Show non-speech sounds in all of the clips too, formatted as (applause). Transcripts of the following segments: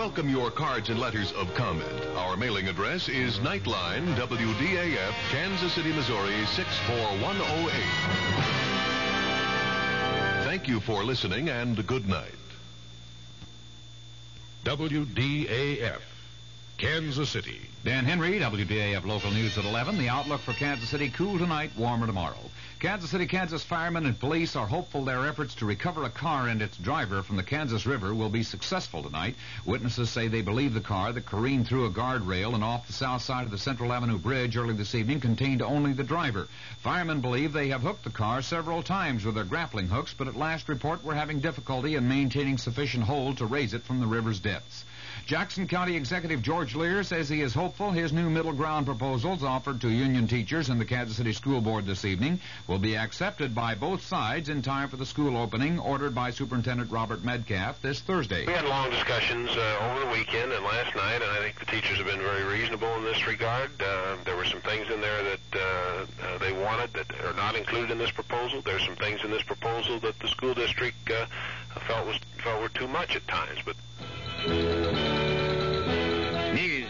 welcome your cards and letters of comment. Our mailing address is Nightline, WDAF, Kansas City, Missouri, 64108. Thank you for listening and good night. WDAF, Kansas City. Dan Henry, WDAF Local News at 11. The outlook for Kansas City, cool tonight, warmer tomorrow. Kansas City, Kansas firemen and police are hopeful their efforts to recover a car and its driver from the Kansas River will be successful tonight. Witnesses say they believe the car that careened through a guardrail and off the south side of the Central Avenue Bridge early this evening contained only the driver. Firemen believe they have hooked the car several times with their grappling hooks, but at last report were having difficulty in maintaining sufficient hold to raise it from the river's depths. Jackson County Executive George Lehr says he is hopeful his new middle ground proposals offered to union teachers and the Kansas City School Board this evening will be accepted by both sides in time for the school opening ordered by Superintendent Robert Medcalf this Thursday. We had long discussions uh, over the weekend and last night, and I think the teachers have been very reasonable in this regard. Uh, there were some things in there that uh, uh, they wanted that are not included in this proposal. There's some things in this proposal that the school district uh, felt was felt were too much at times, but. News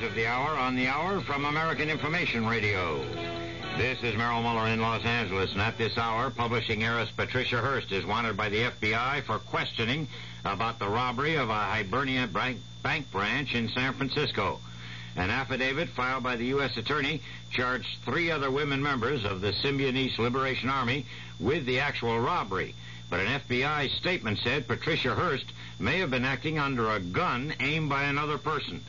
of the hour on the hour from American Information Radio. This is Merrill Mueller in Los Angeles, and at this hour, publishing heiress Patricia Hearst is wanted by the FBI for questioning about the robbery of a Hibernia bank, branch in San Francisco. An affidavit filed by the U.S. Attorney charged three other women members of the Symbionese Liberation Army with the actual robbery. But an FBI statement said Patricia Hearst may have been acting under a gun aimed by another person.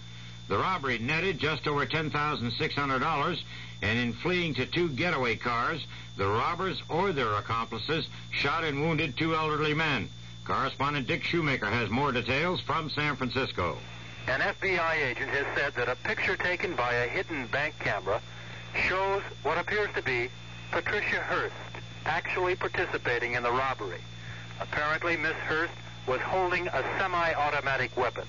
The robbery netted just over $10,600, and in fleeing to two getaway cars, the robbers or their accomplices shot and wounded two elderly men. Correspondent Dick Shoemaker has more details from San Francisco. An FBI agent has said that a picture taken by a hidden bank camera shows what appears to be Patricia Hearst actually participating in the robbery. Apparently, Miss Hearst was holding a semi-automatic weapon.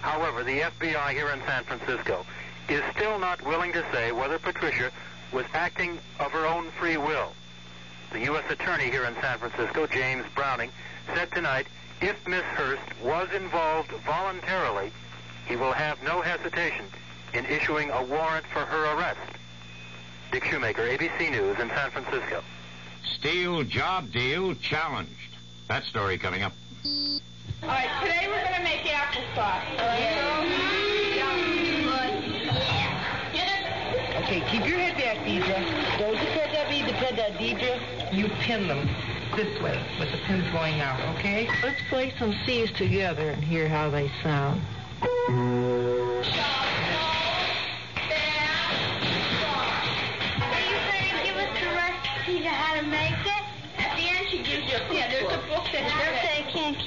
However, the FBI here in San Francisco is still not willing to say whether Patricia was acting of her own free will. The U.S. Attorney here in San Francisco, James Browning, said tonight if Miss Hearst was involved voluntarily, he will have no hesitation in issuing a warrant for her arrest. Dick Shoemaker, ABC News in San Francisco. Steel job deal challenged. That story coming up. All right, today we're going to make applesauce. Okay, keep your head back, Deidre. Don't you put that, Deidre, put that, Deidre. You pin them this way with the pins going out, okay? Let's play some C's together and hear how they sound.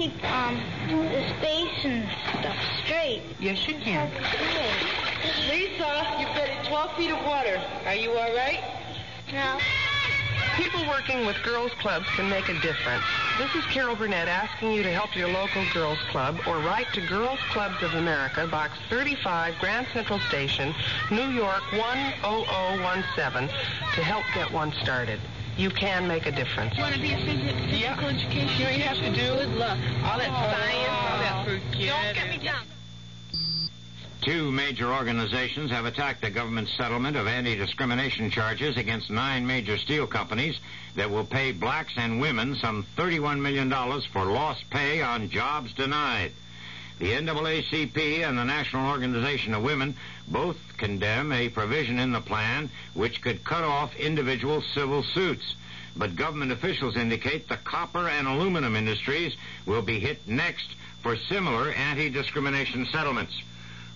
Keep um the space and stuff straight. Yes, you can. Lisa, you fed it 12 feet of water. Are you all right? No. People working with girls' clubs can make a difference. This is Carol Burnett asking you to help your local girls' club or write to Girls Clubs of America, Box 35, Grand Central Station, New York 10017, to help get one started. You can make a difference. You want to be a physical, physical education? You know you have to do Good luck. All that oh. science, all that forget Don't get me it. down. Two major organizations have attacked the government's settlement of anti-discrimination charges against nine major steel companies that will pay blacks and women some $31 million for lost pay on jobs denied. The NAACP and the National Organization of Women both condemn a provision in the plan which could cut off individual civil suits. But government officials indicate the copper and aluminum industries will be hit next for similar anti-discrimination settlements.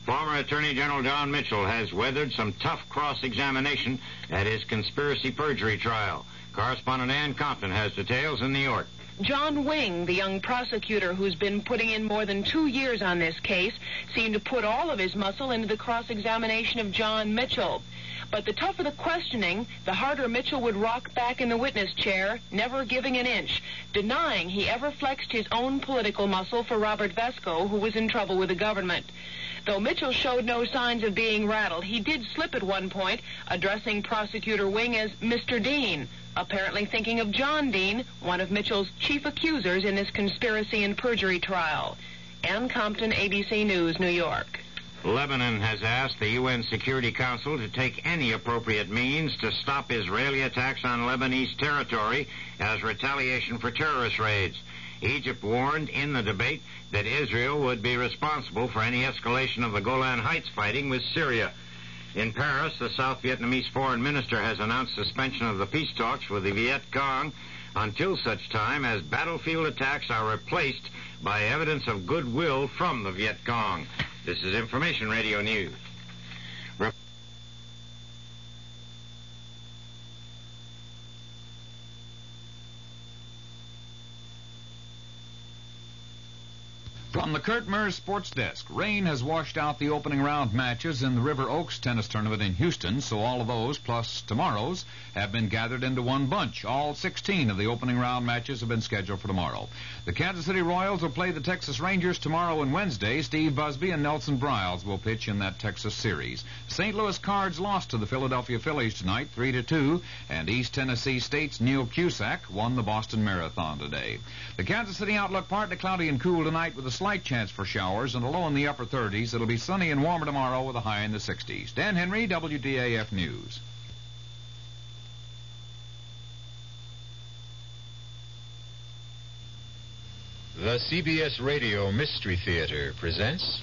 Former Attorney General John Mitchell has weathered some tough cross-examination at his conspiracy perjury trial. Correspondent Ann Compton has details in New York. John Wing, the young prosecutor who's been putting in more than two years on this case, seemed to put all of his muscle into the cross-examination of John Mitchell. But the tougher the questioning, the harder Mitchell would rock back in the witness chair, never giving an inch, denying he ever flexed his own political muscle for Robert Vesco, who was in trouble with the government. Though Mitchell showed no signs of being rattled, he did slip at one point, addressing prosecutor Wing as Mr. Dean, apparently thinking of John Dean, one of Mitchell's chief accusers in this conspiracy and perjury trial. Ann Compton, ABC News, New York. Lebanon has asked the UN Security Council to take any appropriate means to stop Israeli attacks on Lebanese territory as retaliation for terrorist raids. Egypt warned in the debate that Israel would be responsible for any escalation of the Golan Heights fighting with Syria. In Paris, the South Vietnamese foreign minister has announced suspension of the peace talks with the Viet Cong until such time as battlefield attacks are replaced by evidence of goodwill from the Viet Cong. This is Information Radio News. From the Kurt Murs Sports Desk, rain has washed out the opening round matches in the River Oaks Tennis Tournament in Houston, so all of those, plus tomorrow's, have been gathered into one bunch. All 16 of the opening round matches have been scheduled for tomorrow. The Kansas City Royals will play the Texas Rangers tomorrow and Wednesday. Steve Busby and Nelson Briles will pitch in that Texas series. St. Louis Cards lost to the Philadelphia Phillies tonight, 3 to 2, and East Tennessee State's Neil Cusack won the Boston Marathon today. The Kansas City outlook partly cloudy and cool tonight with a slight chance for showers and a low in the upper 30s. It'll be sunny and warmer tomorrow with a high in the 60s. Dan Henry, WDAF News. The CBS Radio Mystery Theater presents.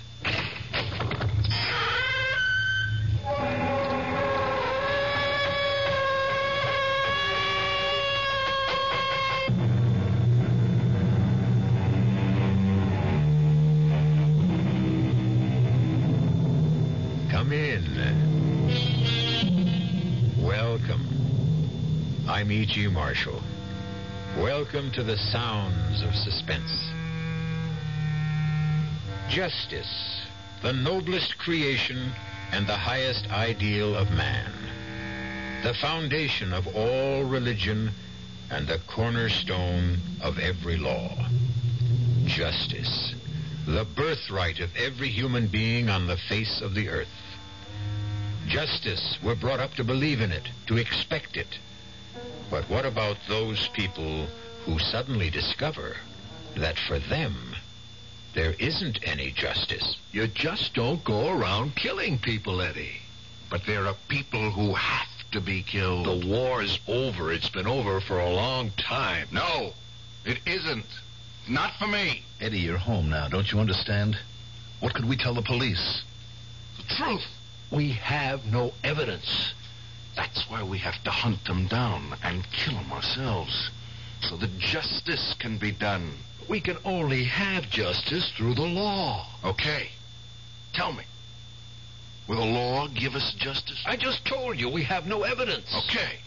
E.G. Marshall. Welcome to the sounds of suspense. Justice, the noblest creation and the highest ideal of man. The foundation of all religion and the cornerstone of every law. Justice, the birthright of every human being on the face of the earth. Justice, we're brought up to believe in it, to expect it. But what about those people who suddenly discover that for them, there isn't any justice? You just don't go around killing people, Eddie. But there are people who have to be killed. The war is over. It's been over for a long time. No, it isn't. Not for me. Eddie, you're home now. Don't you understand? What could we tell the police? The truth. We have no evidence. That's why we have to hunt them down and kill them ourselves. So that justice can be done. We can only have justice through the law. Okay. Tell me. Will the law give us justice? I just told you we have no evidence. Okay.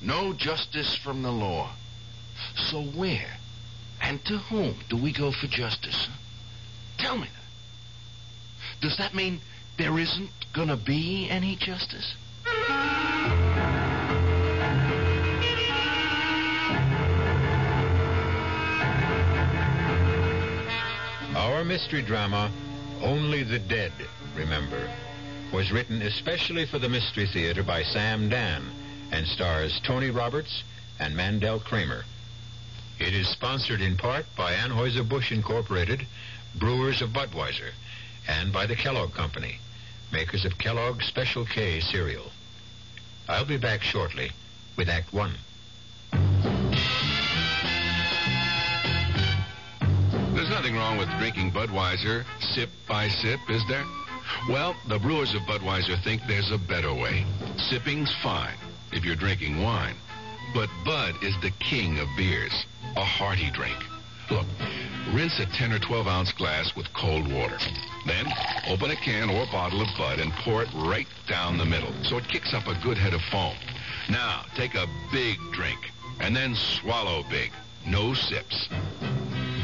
No justice from the law. So where and to whom do we go for justice? Tell me that. Does that mean there isn't going to be any justice? Our mystery drama, Only the Dead, remember, was written especially for the Mystery Theater by Sam Dann and stars Tony Roberts and Mandel Kramer. It is sponsored in part by Anheuser-Busch Incorporated, brewers of Budweiser, and by the Kellogg Company, makers of Kellogg's Special K cereal. I'll be back shortly with Act One. There's nothing wrong with drinking Budweiser sip by sip, is there? Well, the brewers of Budweiser think there's a better way. Sipping's fine if you're drinking wine. But Bud is the king of beers, a hearty drink. Look, rinse a 10 or 12 ounce glass with cold water. Then open a can or bottle of Bud and pour it right down the middle so it kicks up a good head of foam. Now, take a big drink and then swallow big. No sips.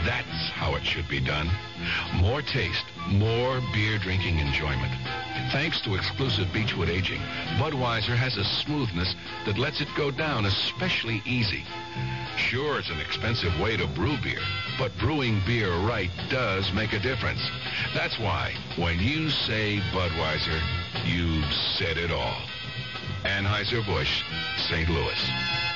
That's how it should be done. More taste, more beer drinking enjoyment. Thanks to exclusive Beechwood aging, Budweiser has a smoothness that lets it go down especially easy. Sure, it's an expensive way to brew beer, but brewing beer right does make a difference. That's why when you say Budweiser, you've said it all. Anheuser-Busch, St. Louis.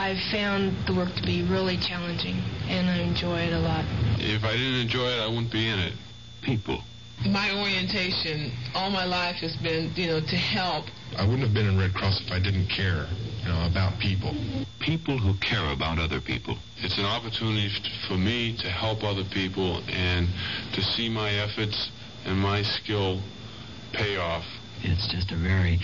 I've found the work to be really challenging, and I enjoy it a lot. If I didn't enjoy it, I wouldn't be in it. People. My orientation all my life has been, you know, to help. I wouldn't have been in Red Cross if I didn't care, you know, about people. People who care about other people. It's an opportunity for me to help other people and to see my efforts and my skill pay off. It's just a very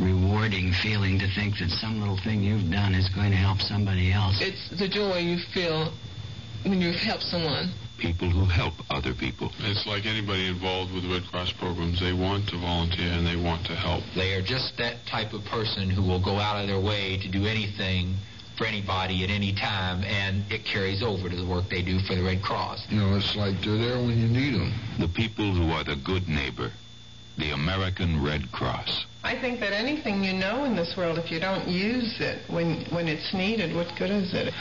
rewarding feeling to think that some little thing you've done is going to help somebody else. It's the joy you feel when you've helped someone. People who help other people. It's like anybody involved with the Red Cross programs. They want to volunteer and they want to help. They are just that type of person who will go out of their way to do anything for anybody at any time, and it carries over to the work they do for the Red Cross. You know, it's like they're there when you need them. The people who are the good neighbor. The American Red Cross. I think that anything you know in this world, if you don't use it when when it's needed, what good is it?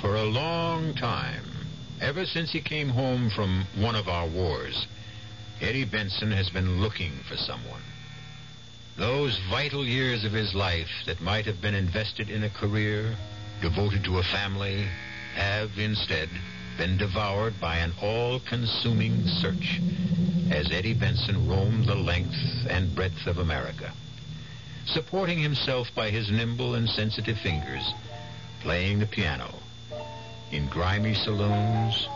For a long time, ever since he came home from one of our wars, Eddie Benson has been looking for someone. Those vital years of his life that might have been invested in a career, devoted to a family, have instead been devoured by an all-consuming search as Eddie Benson roamed the length and breadth of America, supporting himself by his nimble and sensitive fingers, playing the piano, in grimy saloons,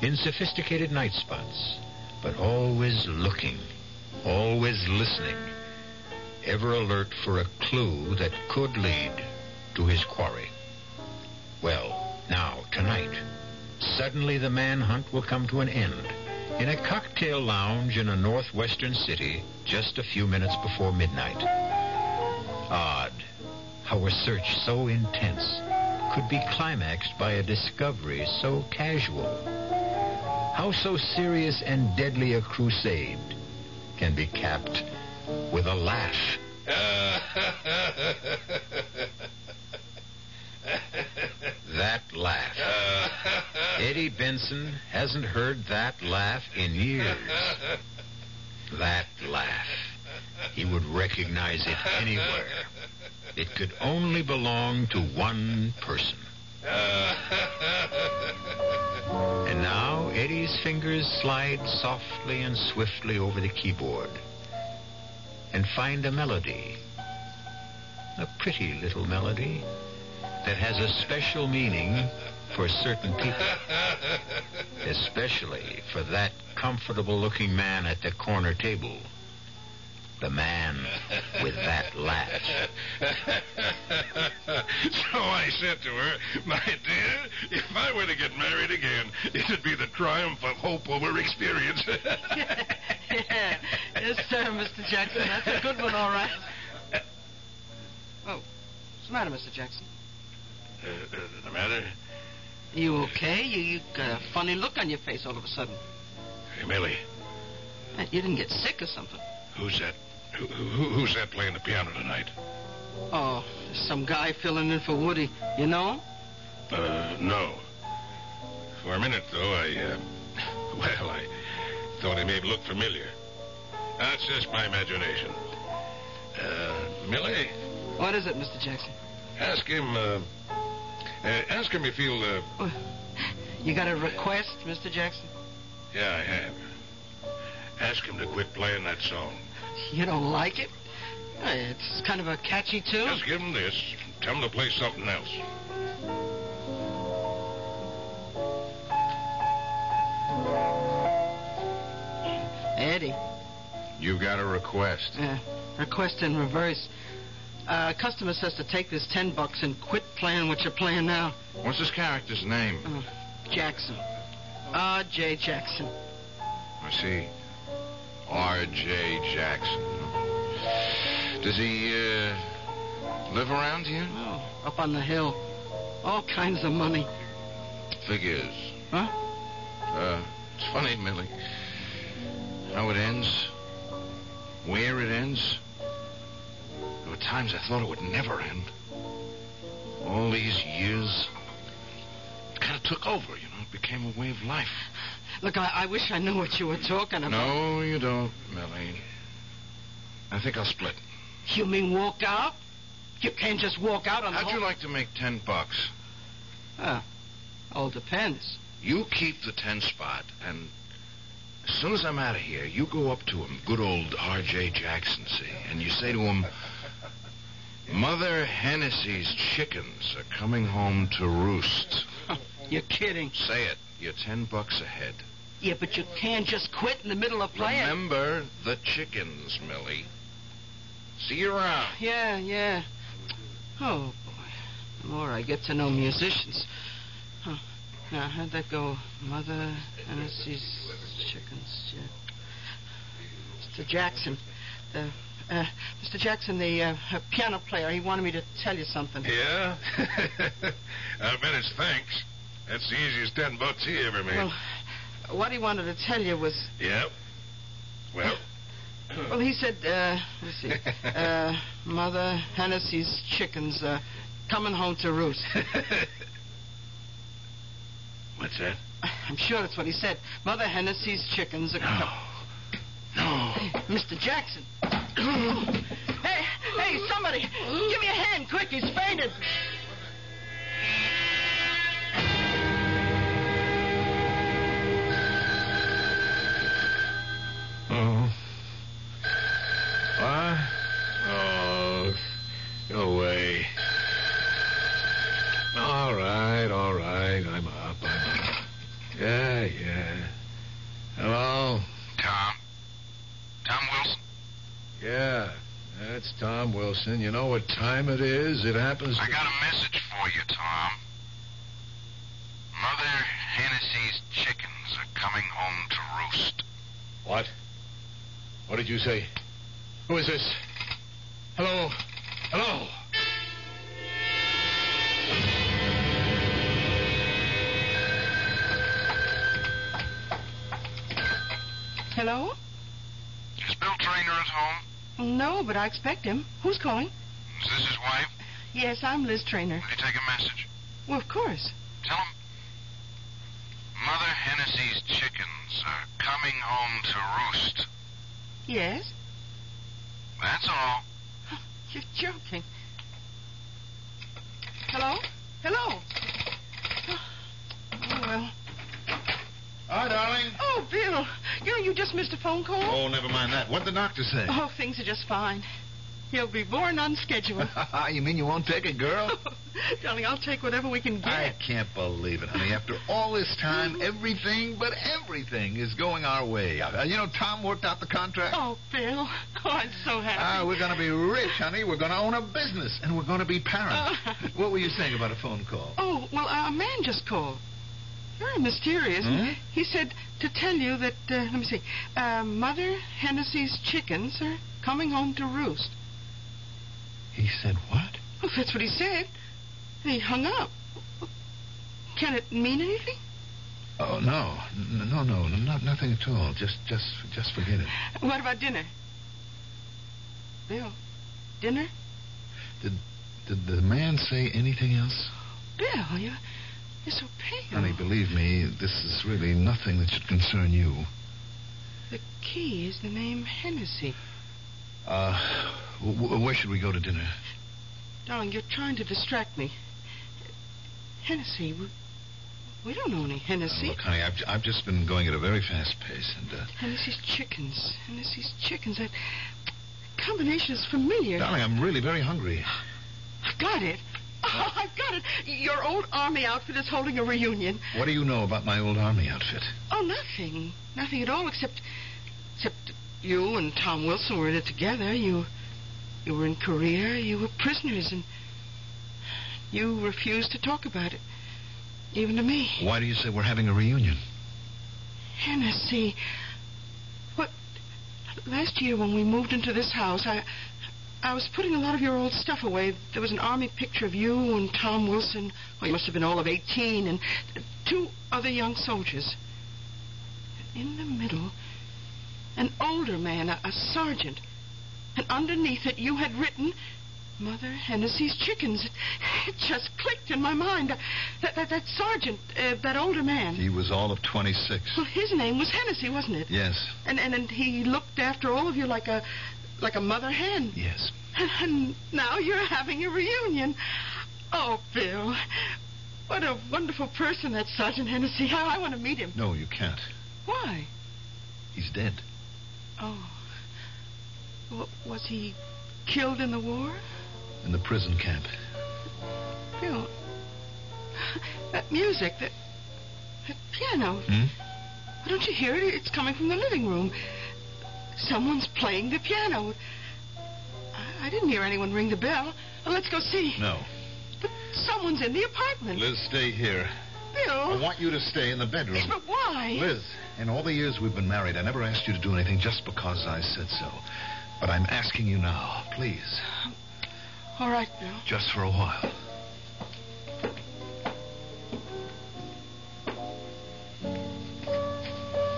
in sophisticated night spots, but always looking, always listening, ever alert for a clue that could lead to his quarry. Well, now, tonight, suddenly the manhunt will come to an end in a cocktail lounge in a northwestern city just a few minutes before midnight. Odd how a search so intense could be climaxed by a discovery so casual. How so serious and deadly a crusade can be capped with a laugh. that laugh. Eddie Benson hasn't heard that laugh in years. That laugh. He would recognize it anywhere. It could only belong to one person. And now Eddie's fingers slide softly and swiftly over the keyboard and find a melody. A pretty little melody that has a special meaning for certain people. (laughs) Especially for that comfortable looking man at the corner table. The man with that latch. (laughs) So I said to her, My dear, if I were to get married again, it'd be the triumph of hope over experience. yeah. (laughs) Yes, sir, Mr. Jackson. That's a good one, all right. Oh, what's the matter, Mr. Jackson? Uh, uh, the matter? You okay? You, you got a funny look on your face all of a sudden. Hey, Millie, You didn't get sick or something. who's that? Who, who, who's that playing the piano tonight? Oh, some guy filling in for Woody. You know? Uh, no. For a minute, though, I, uh, (laughs) well, I thought he may looked familiar. That's just my imagination. Uh, Millie, What is it, Mr. Jackson? ask him, uh, uh, ask him if he'll, uh, You got a request, Mr. Jackson? yeah, I have. Ask him to quit playing that song. You don't like it? Uh, It's kind of a catchy tune. Just give him this. Tell him to play something else. Eddie. You got a request. Uh, request in reverse. Uh, customer says to take this ten bucks and quit playing what you're playing now. What's this character's name? Uh, Jackson. R. J. Jackson. I see. R.J. Jackson. Does he, uh, live around here? Oh, up on the hill. All kinds of money. Figures. Huh? Uh, it's funny, Millie. How it ends. Where it ends. There were times I thought it would never end. All these years, it kind of took over, you know. It became a way of life. Look, I, I wish I knew what you were talking about. No, you don't, Millie. I think I'll split. You mean walk out? You can't just walk out on the How'd whole... you like to make ten bucks? Ah, all depends. You keep the ten spot, and as soon as I'm out of here, you go up to him, good old R.J. Jackson, see, and you say to him, Mother Hennessy's chickens are coming home to roost. (laughs) You're kidding. Say it. You're ten bucks ahead. Yeah, but you can't just quit in the middle of playing. Remember the chickens, Millie. See you around. Yeah, yeah. Oh, boy. The more I get to know musicians. Huh. Now, how'd that go? Mother Hennessy's chickens. Yeah. Mr. Jackson. The, uh, Mr. Jackson, the uh, uh, piano player, he wanted me to tell you something. Yeah? (laughs) I bet it's thanks. That's the easiest ten bucks he ever made. Well, what he wanted to tell you was, Yeah. Well, (coughs) well, he said, uh, let's see, uh, Mother Hennessy's chickens uh, coming home to roost. (laughs) what's that? I'm sure that's what he said. Mother Hennessy's chickens are. No. No. (coughs) Mr. Jackson. (coughs) hey, hey, somebody, give me a hand, quick. He's fainted. Go away. All right, all right. I'm up. I'm up. Yeah, yeah. Hello? Tom? Tom Wilson? Yeah, that's Tom Wilson. You know what time it is? It happens to... I got a message for you, Tom. Mother Hennessy's chickens are coming home to roost. What? What did you say? Who is this? Hello? Hello? Hello? Is Bill Trainer at home? No, but I expect him. Who's calling? Is this his wife? Yes, I'm Liz Trainer. Will you take a message? Well, of course. Tell him Mother Hennessy's chickens are coming home to roost. Yes? That's all. You're joking. Hello? Hello? Oh, well. Hi, darling. Oh, Bill. You know, you just missed a phone call. Oh, never mind that. What'd the doctor say? Oh, things are just fine. He'll be born on schedule. (laughs) you mean you won't take it, girl? (laughs) Darling, I'll take whatever we can get. I can't believe it, honey. After all this time, everything but everything is going our way. Uh, you know, Tom worked out the contract. Oh, Bill. (laughs) Oh, I'm so happy. Ah, we're going to be rich, honey. We're going to own a business, and we're going to be parents. what were you saying about a phone call? Oh, well, uh, a man just called. Very mysterious. Hmm? He said to tell you that, uh, let me see, uh, Mother Hennessy's chickens are coming home to roost. He said what? Well, that's what he said. And he hung up. Can it mean anything? Oh no, no, no, no, not nothing at all. Just, just, just forget it. What about dinner? Bill, dinner? Did, did the man say anything else? Bill, you, you're so pale. Honey, believe me, this is really nothing that should concern you. The key is the name Hennessy. Uh, w- where should we go to dinner? Darling, you're trying to distract me. Hennessy, we, we don't know any Hennessy. Look, honey, I've, I've just been going at a very fast pace, and uh, Hennessy's chickens. Hennessy's chickens. That combination is familiar. darling, I'm really very hungry. I've got it. Oh, I've got it. Your old army outfit is holding a reunion. What do you know about my old army outfit? Oh, nothing. Nothing at all, except except you and Tom Wilson were in it together. You you were in Korea. You were prisoners, and you refused to talk about it, even to me. Why do you say we're having a reunion? Hennessy. What? Last year when we moved into this house, I I was putting a lot of your old stuff away. There was an army picture of you and Tom Wilson. Well, you must have been all of 18, and two other young soldiers. In the middle, an older man, a, a sergeant. And underneath it, you had written, Mother Hennessy's chickens. It just clicked in my mind. That, that, that sergeant, uh, that older man. He was all of 26. Well, his name was Hennessy, wasn't it? Yes. And, and and he looked after all of you like a like a mother hen. Yes. (laughs) And now you're having a reunion. Oh, Bill. What a wonderful person that Sergeant Hennessy. How I want to meet him. No, you can't. Why? He's dead. Oh. Wa- was he killed in the war? In the prison camp. Bill. That music, that, that piano. Hmm? Why Don't you hear it? It's coming from the living room. Someone's playing the piano. I, I didn't hear anyone ring the bell. Well, let's go see. No. But someone's in the apartment. Liz, stay here. Bill. I want you to stay in the bedroom. But why? Liz, in all the years we've been married, I never asked you to do anything just because I said so. But I'm asking you now, please, All right, Bill. just for a while.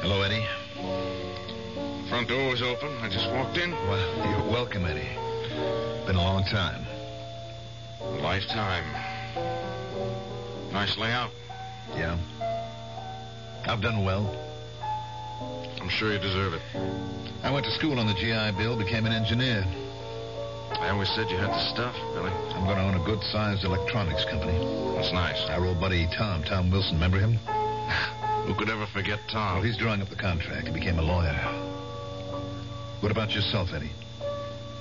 Hello, Eddie. Front door was open. I just walked in. Well, you're welcome, Eddie. Been a long time. A lifetime. Nice layout. Yeah. I've done well. I'm sure you deserve it. I went to school on the GI Bill, became an engineer. I always said you had the stuff, Billy. I'm going to own a good-sized electronics company. That's nice. Our old buddy Tom, Tom Wilson, remember him? (laughs) Who could ever forget Tom? Well, he's drawing up the contract. He became a lawyer. What about yourself, Eddie?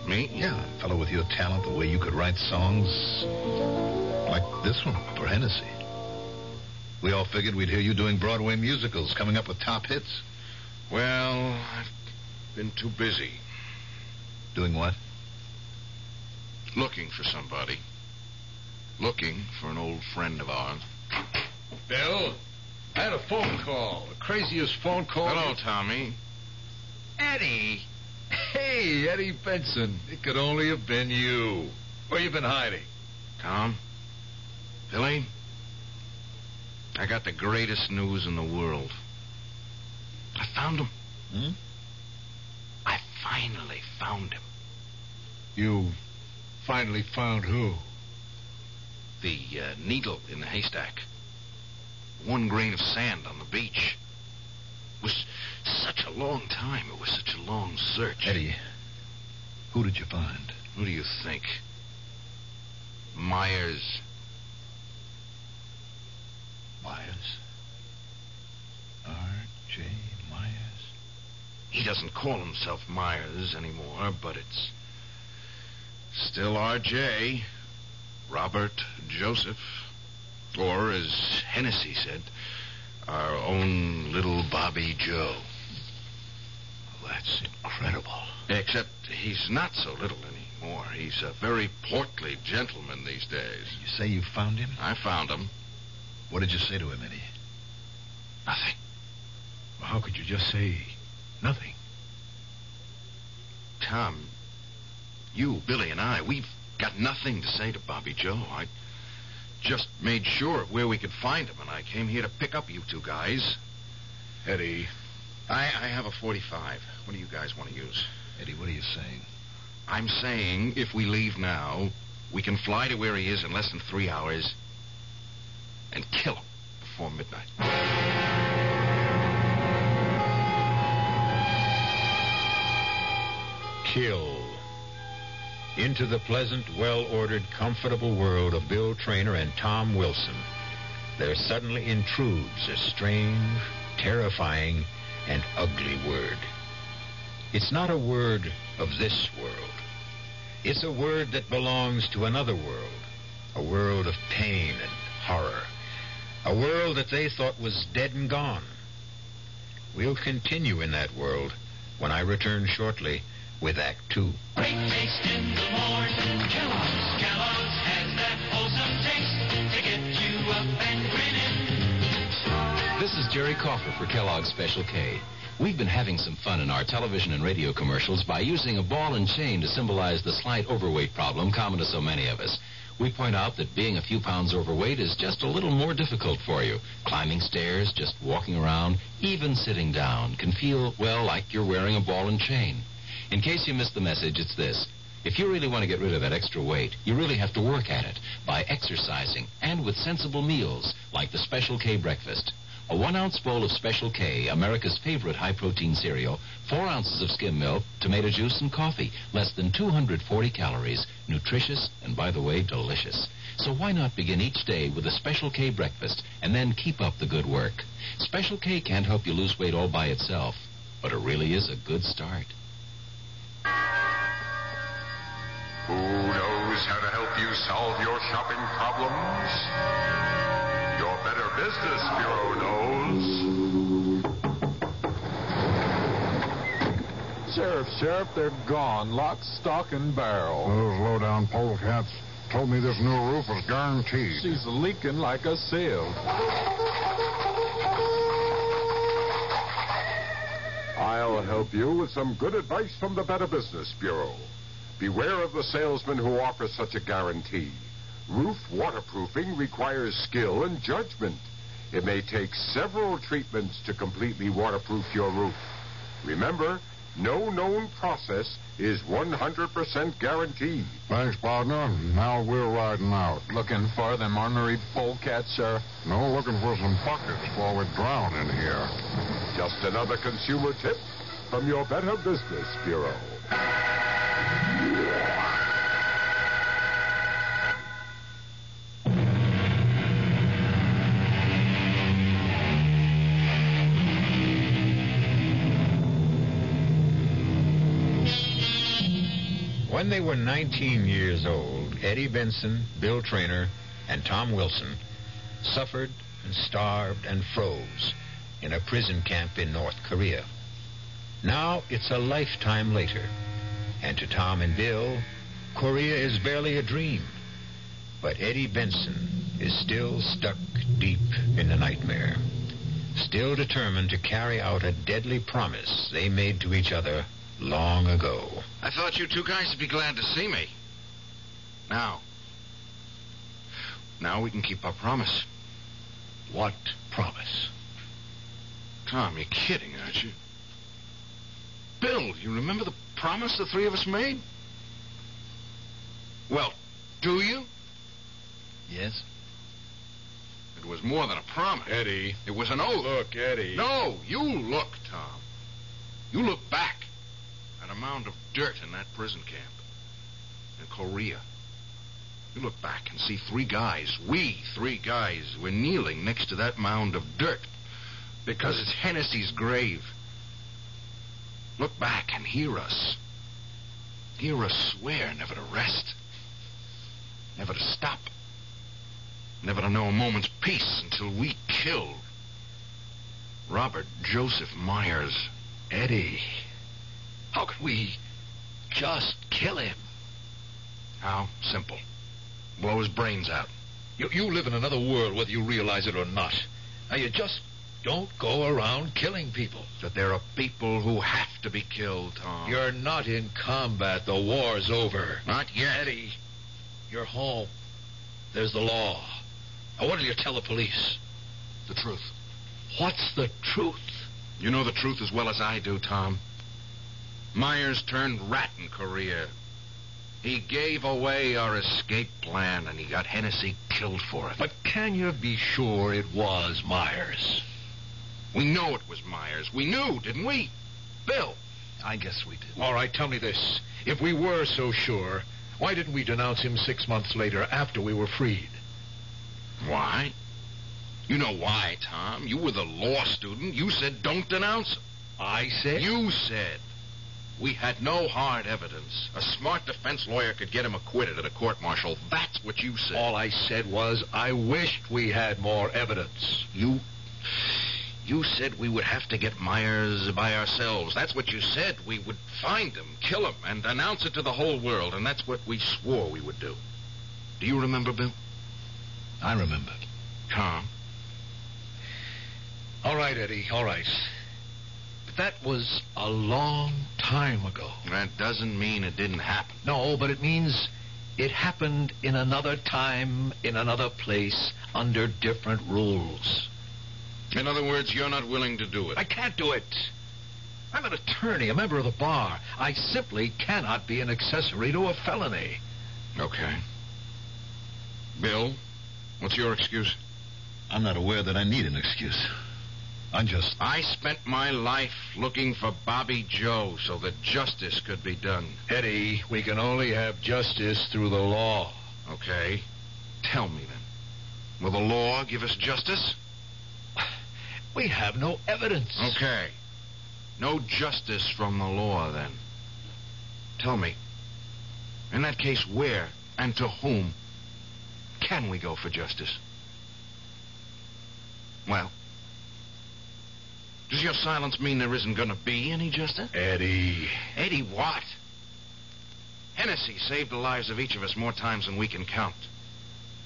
Me? Yeah, a fellow with your talent, the way you could write songs like this one for Hennessy. We all figured we'd hear you doing Broadway musicals, coming up with top hits. Well, I've been too busy Doing what? looking for somebody. Looking for an old friend of ours. Bill, I had a phone call. The craziest phone call. Hello, Tommy. Eddie. Hey, Eddie Benson. It could only have been you. Where you been hiding? Tom? Billy? I got the greatest news in the world. I found him. Hmm? I finally found him. You finally found who? The uh, needle in the haystack. One grain of sand on the beach. It was such a long time. It was such a long search. Eddie, who did you find? Who do you think? Myers. Myers. R.J. He doesn't call himself Myers anymore, but it's still R.J. Robert Joseph. Or, as Hennessy said, our own little Bobby Joe. That's incredible. Except he's not so little anymore. He's a very portly gentleman these days. You say you found him? I found him. What did you say to him, Eddie? Nothing. Well, how could you just say nothing? Tom, you, Billy, and I, we've got nothing to say to Bobby Joe. I just made sure of where we could find him, and I came here to pick up you two guys. Eddie. I, I have a 45. What do you guys want to use? Eddie, what are you saying? I'm saying if we leave now, we can fly to where he is in less than three hours and kill him before midnight. Kill. Into the pleasant, well ordered, comfortable world of Bill Trainer and Tom Wilson, there suddenly intrudes a strange, terrifying, and ugly word. It's not a word of this world. It's a word that belongs to another world, a world of pain and horror, a world that they thought was dead and gone. We'll continue in that world when I return shortly with Act Two. Great taste in the morning. Kellogg's, Kellogg's has that wholesome taste to get you up and grinning. This is Jerry Coffer for Kellogg's Special K. We've been having some fun in our television and radio commercials by using a ball and chain to symbolize the slight overweight problem common to so many of us. We point out that being a few pounds overweight is just a little more difficult for you. Climbing stairs, just walking around, even sitting down can feel, well, like you're wearing a ball and chain. In case you missed the message, it's this. If you really want to get rid of that extra weight, you really have to work at it by exercising and with sensible meals like the Special K breakfast. A one ounce bowl of Special K, America's favorite high protein cereal, four ounces of skim milk, tomato juice, and coffee. Less than 240 calories. Nutritious and, by the way, delicious. So why not begin each day with a Special K breakfast and then keep up the good work? Special K can't help you lose weight all by itself, but it really is a good start. Who knows how to help you solve your shopping problems? Your Better Business Bureau knows. Sheriff, Sheriff, they're gone. Lock, stock, and barrel. Those low-down polecats told me this new roof was guaranteed. She's leaking like a sieve. I'll help you with some good advice from the Better Business Bureau. Beware of the salesman who offers such a guarantee. Roof waterproofing requires skill and judgment. It may take several treatments to completely waterproof your roof. Remember, no known process is 100% guaranteed. Thanks, partner. Now we're riding out. Looking for them ornery polecats, sir? No, looking for some buckets before we drown in here. Just another consumer tip from your Better Business Bureau. They were 19 years old, Eddie Benson, Bill Trainer, and Tom Wilson suffered and starved and froze in a prison camp in North Korea. Now it's a lifetime later, and to Tom and Bill, Korea is barely a dream. But Eddie Benson is still stuck deep in the nightmare, still determined to carry out a deadly promise they made to each other long ago. I thought you two guys would be glad to see me. Now. Now we can keep our promise. What promise? Tom, you're kidding, aren't you? Bill, you remember the promise the three of us made? Well, do you? Yes. It was more than a promise. Eddie. It was an oath. Look, Eddie. No, you look, Tom. You look back at a mound of dirt in that prison camp in Korea. You look back and see three guys, we three guys, were kneeling next to that mound of dirt because it's Hennessy's grave. Look back and hear us. Hear us swear never to rest, never to stop, never to know a moment's peace until we kill Robert Joseph Myers. Eddie, we just kill him? How? Simple. Blow his brains out. You, you live in another world, whether you realize it or not. Now, you just don't go around killing people. But there are people who have to be killed, Tom. You're not in combat. The war's over. Not yet. Eddie, you're home. There's the law. Now, what will you tell the police? The truth. What's the truth? You know the truth as well as I do, Tom. Myers turned rat in Korea. He gave away our escape plan, and he got Hennessy killed for it. But can you be sure it was Myers? We know it was Myers. We knew, didn't we? Bill. I guess we did. All right, tell me this. If we were so sure, why didn't we denounce him six months later after we were freed? Why? You know why, Tom. You were the law student. You said don't denounce him. I said? You said. We had no hard evidence. A smart defense lawyer could get him acquitted at a court martial. That's what you said. All I said was I wished we had more evidence. You. You said we would have to get Myers by ourselves. That's what you said. We would find him, kill him, and announce it to the whole world, and that's what we swore we would do. Do you remember, Bill? I remember. Tom? All right, Eddie, all right. But that was a long time ago. That doesn't mean it didn't happen. No, but it means it happened in another time, in another place, under different rules. In other words, you're not willing to do it. I can't do it. I'm an attorney, a member of the bar. I simply cannot be an accessory to a felony. Okay. Bill, what's your excuse? I'm not aware that I need an excuse. I'm. I spent my life looking for Bobby Joe so that justice could be done. Eddie, we can only have justice through the law. Okay. Tell me then. Will the law give us justice? (sighs) We have no evidence. Okay. No justice from the law, then. Tell me. In that case, where and to whom can we go for justice? Well, does your silence mean there isn't going to be any justice? Eddie. Eddie, what? Hennessy saved the lives of each of us more times than we can count.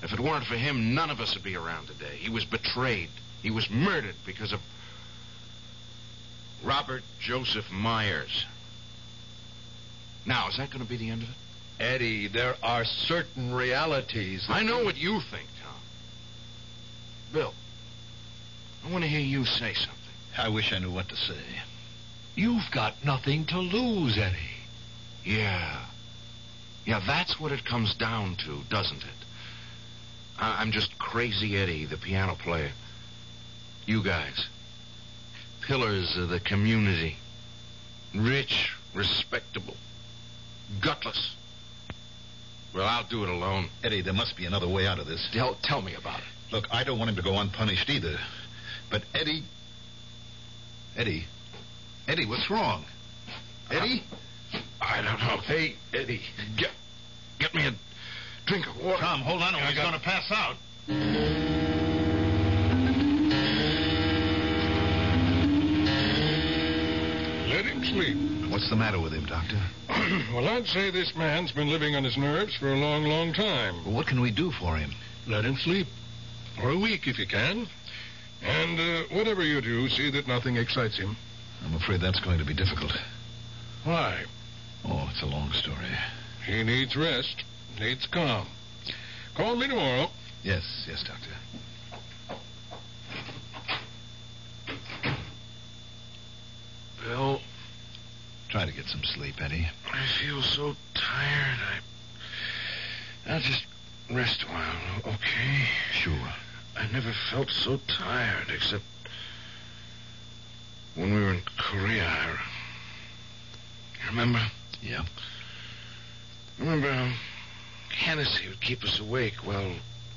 If it weren't for him, none of us would be around today. He was betrayed. He was murdered because of Robert Joseph Myers. Now, is that going to be the end of it? Eddie, there are certain realities. I know what you think, Tom. Bill, I want to hear you say something. I wish I knew what to say. You've got nothing to lose, Eddie. Yeah. Yeah, that's what it comes down to, doesn't it? I- I'm just crazy Eddie, the piano player. You guys. Pillars of the community. Rich, respectable, gutless. Well, I'll do it alone. Eddie, there must be another way out of this. Tell, tell me about it. Look, I don't want him to go unpunished either. But Eddie. Eddie. Eddie, what's wrong? Eddie? I don't know. Hey, Eddie. Get, get me a drink of water. Tom, hold on, or I he's got- going to pass out. Let him sleep. What's the matter with him, Doctor? (clears throat) well, I'd say this man's been living on his nerves for a long, long time. Well, what can we do for him? Let him sleep. For a week, if you can. And uh, whatever you do, see that nothing excites him. I'm afraid that's going to be difficult. Why? Oh, it's a long story. He needs rest, needs calm. Call me tomorrow. Yes, yes, Doctor. Bill, Try to get some sleep, Eddie. I feel so tired. I. I'll just rest a while, okay? Sure. I never felt so tired, except when we were in Korea. You remember? Yeah. Remember how Hennessy would keep us awake while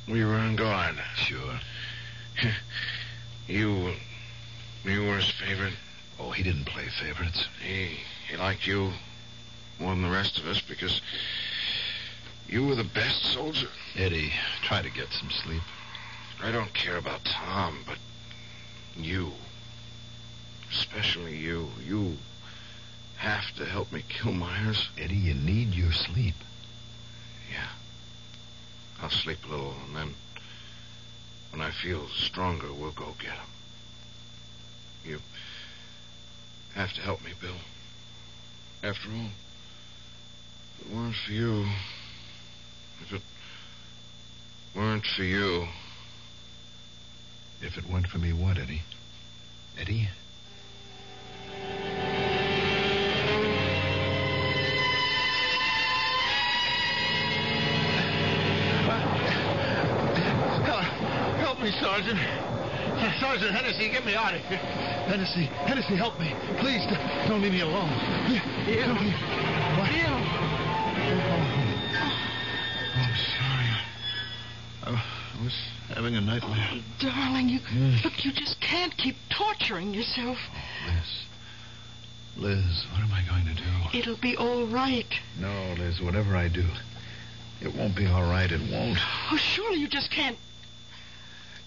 we were on guard? Sure. (laughs) You, you were his favorite. Oh, he didn't play favorites. He, he liked you more than the rest of us because you were the best soldier. Eddie, try to get some sleep. I don't care about Tom, but you, especially you, you have to help me kill Myers. Eddie, you need your sleep. Yeah. I'll sleep a little, and then when I feel stronger, we'll go get him. You have to help me, Bill. After all, if it weren't for you, if it weren't for you, If it weren't for me, what, Eddie? Eddie? Help me, Sergeant. Sergeant Hennessy, get me out of here. Hennessy, Hennessy, help me. Please, d- don't leave me alone. Bill. Don't leave- What? Bill. Oh, I'm sorry. I, I was having a nightmare. Darling, you Mm. look, you just can't keep torturing yourself. Oh, Liz. Liz, what am I going to do? It'll be all right. No, Liz, whatever I do, it won't be all right. It won't. Oh, surely you just can't.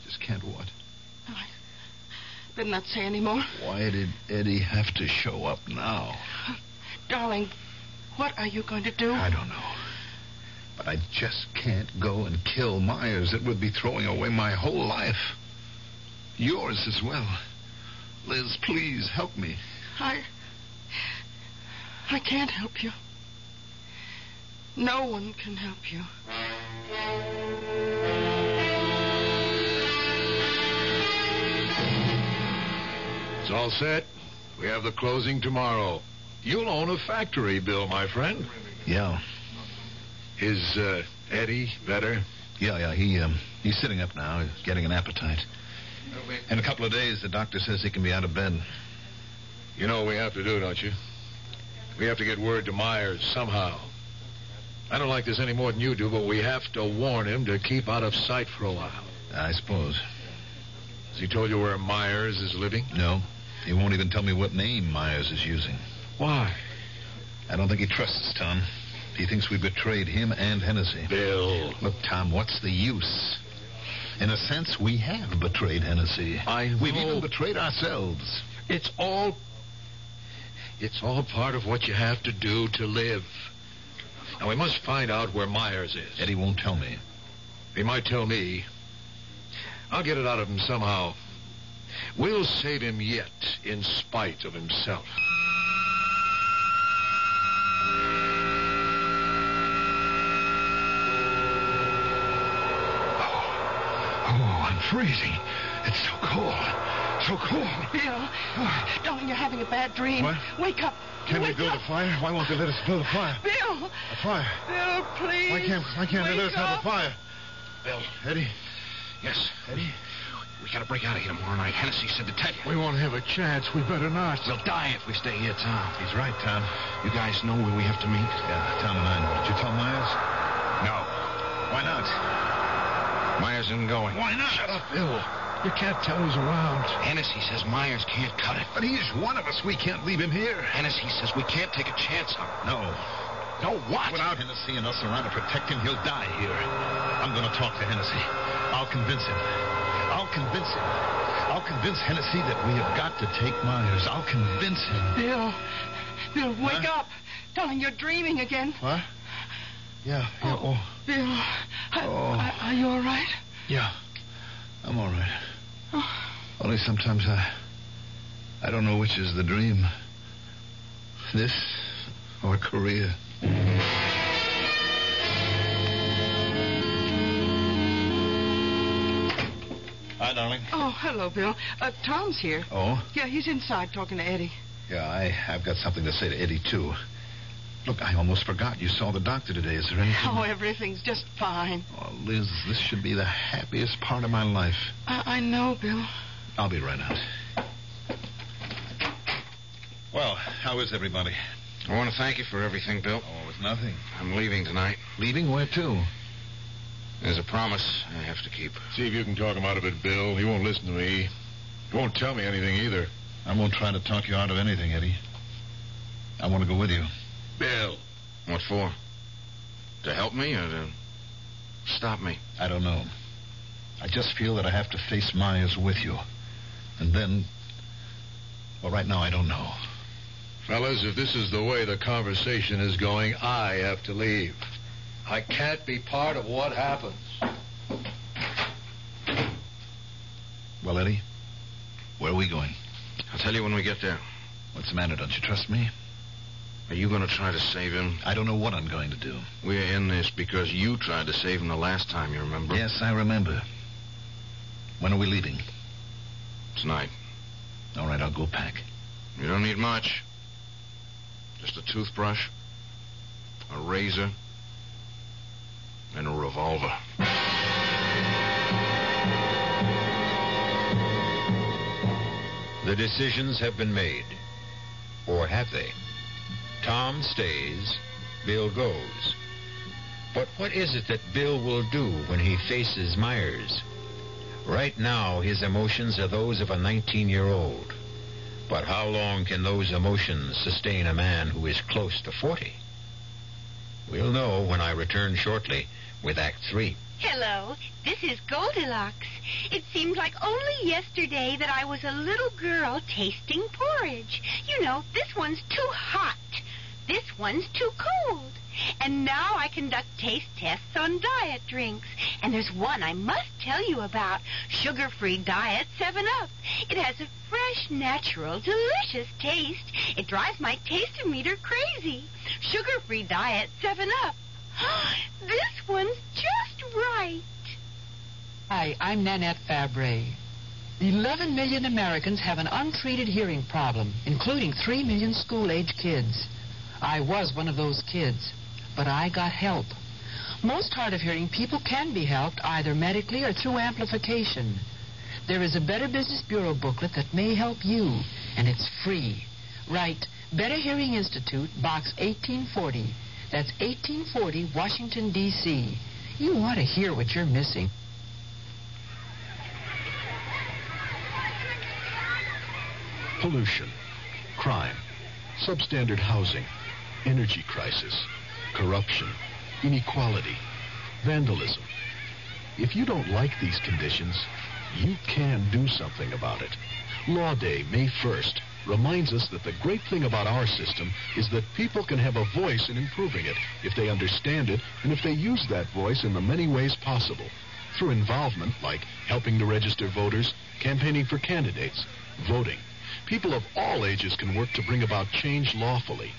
Just can't what? I better not say any more. Why did Eddie have to show up now? Darling, what are you going to do? I don't know. But I just can't go and kill Myers. It would be throwing away my whole life. Yours as well. Liz, please help me. I. I can't help you. No one can help you. It's all set. We have the closing tomorrow. You'll own a factory, Bill, my friend. Yeah. Is uh, Eddie better? Yeah, yeah. He um, he's sitting up now. He's getting an appetite. In a couple of days, the doctor says he can be out of bed. You know what we have to do, don't you? We have to get word to Myers somehow. I don't like this any more than you do, but we have to warn him to keep out of sight for a while. I suppose. Has he told you where Myers is living? No. He won't even tell me what name Myers is using. Why? I don't think he trusts Tom. He thinks we betrayed him and Hennessy. Bill. Look, Tom, what's the use? In a sense, we have betrayed Hennessy. I We've even betrayed ourselves. It's all. It's all part of what you have to do to live. Now, we must find out where Myers is. Eddie won't tell me. He might tell me. I'll get it out of him somehow. We'll save him yet, in spite of himself. Freezing. It's so cold. So cold. Bill, darling, you're having a bad dream. What? Wake up. Can we Wake build up. a fire? Why won't they let us build a fire? Bill, A fire? Bill, please. Why can't, why can't they let us Wake have a fire? Bill. Eddie? Yes. Eddie? We gotta break out of here tomorrow night. Hennessy said to tell you. We won't have a chance. We better not. We'll die if we stay here, Tom. He's right, Tom. You guys know where we have to meet? Yeah, Tom and I know. Did you tell Myers? No. Why not? Myers isn't going. Why not? Shut up, Bill. You can't tell he's around. Hennessy says Myers can't cut it. But he's one of us. We can't leave him here. Hennessy says we can't take a chance on him. No. No what? Without Hennessy and us around to protect him, he'll die here. I'm going to talk to Hennessy. I'll convince him. I'll convince him. I'll convince Hennessy that we have got to take Myers. I'll convince him. Bill, Bill, wake up. Darling, you're dreaming again. What? Yeah, yeah. Oh, Bill, are, Oh. are, are you all right? yeah. I'm all right. Oh. Only sometimes I. I don't know which is the dream. This or Korea. Hi, darling. Oh, hello, Bill. Uh, Tom's here. Oh? Yeah, he's inside talking to Eddie. Yeah, I, I've got something to say to Eddie, too. Look, I almost forgot you saw the doctor today. Is there anything? Oh, everything's just fine. Oh, Liz, this should be the happiest part of my life. I, I know, Bill. I'll be right out. Well, how is everybody? I want to thank you for everything, Bill. Oh, it's nothing. I'm leaving tonight. Leaving? Where to? There's a promise I have to keep. See if you can talk him out of it, Bill. He won't listen to me. He won't tell me anything either. I won't try to talk you out of anything, Eddie. I want to go with you. Bill. What for? To help me or to stop me? I don't know. I just feel that I have to face Myers with you. And then. Well, right now, I don't know. Fellas, if this is the way the conversation is going, I have to leave. I can't be part of what happens. Well, Eddie, where are we going? I'll tell you when we get there. What's the matter? Don't you trust me? Are you going to try to save him? I don't know what I'm going to do. We're in this because you tried to save him the last time, you remember? Yes, I remember. When are we leaving? Tonight. All right, I'll go pack. You don't need much. Just a toothbrush, a razor, and a revolver. The decisions have been made. Or have they? Tom stays, Bill goes. But what is it that Bill will do when he faces Myers? Right now, his emotions are those of a 19 year old. But how long can those emotions sustain a man who is close to 40? We'll know when I return shortly with Act Three. Hello, this is Goldilocks. It seems like only yesterday that I was a little girl tasting porridge. You know, this one's too hot. This one's too cold. And now I conduct taste tests on diet drinks. And there's one I must tell you about. Sugar-free diet 7-Up. It has a fresh, natural, delicious taste. It drives my taste meter crazy. Sugar-free diet 7-Up. (gasps) this one's just right. Hi, I'm Nanette Fabray. 11 million Americans have an untreated hearing problem, including 3 million school-age kids. I was one of those kids, but I got help. Most hard of hearing people can be helped either medically or through amplification. There is a Better Business Bureau booklet that may help you, and it's free. Write Better Hearing Institute, Box 1840. That's 1840, Washington, D.C. You ought to hear what you're missing. Pollution, crime, substandard housing, energy crisis, corruption, inequality, vandalism. If you don't like these conditions, you can do something about it. Law Day, May 1st, reminds us that the great thing about our system is that people can have a voice in improving it if they understand it and if they use that voice in the many ways possible. Through involvement, like helping to register voters, campaigning for candidates, voting. People of all ages can work to bring about change lawfully.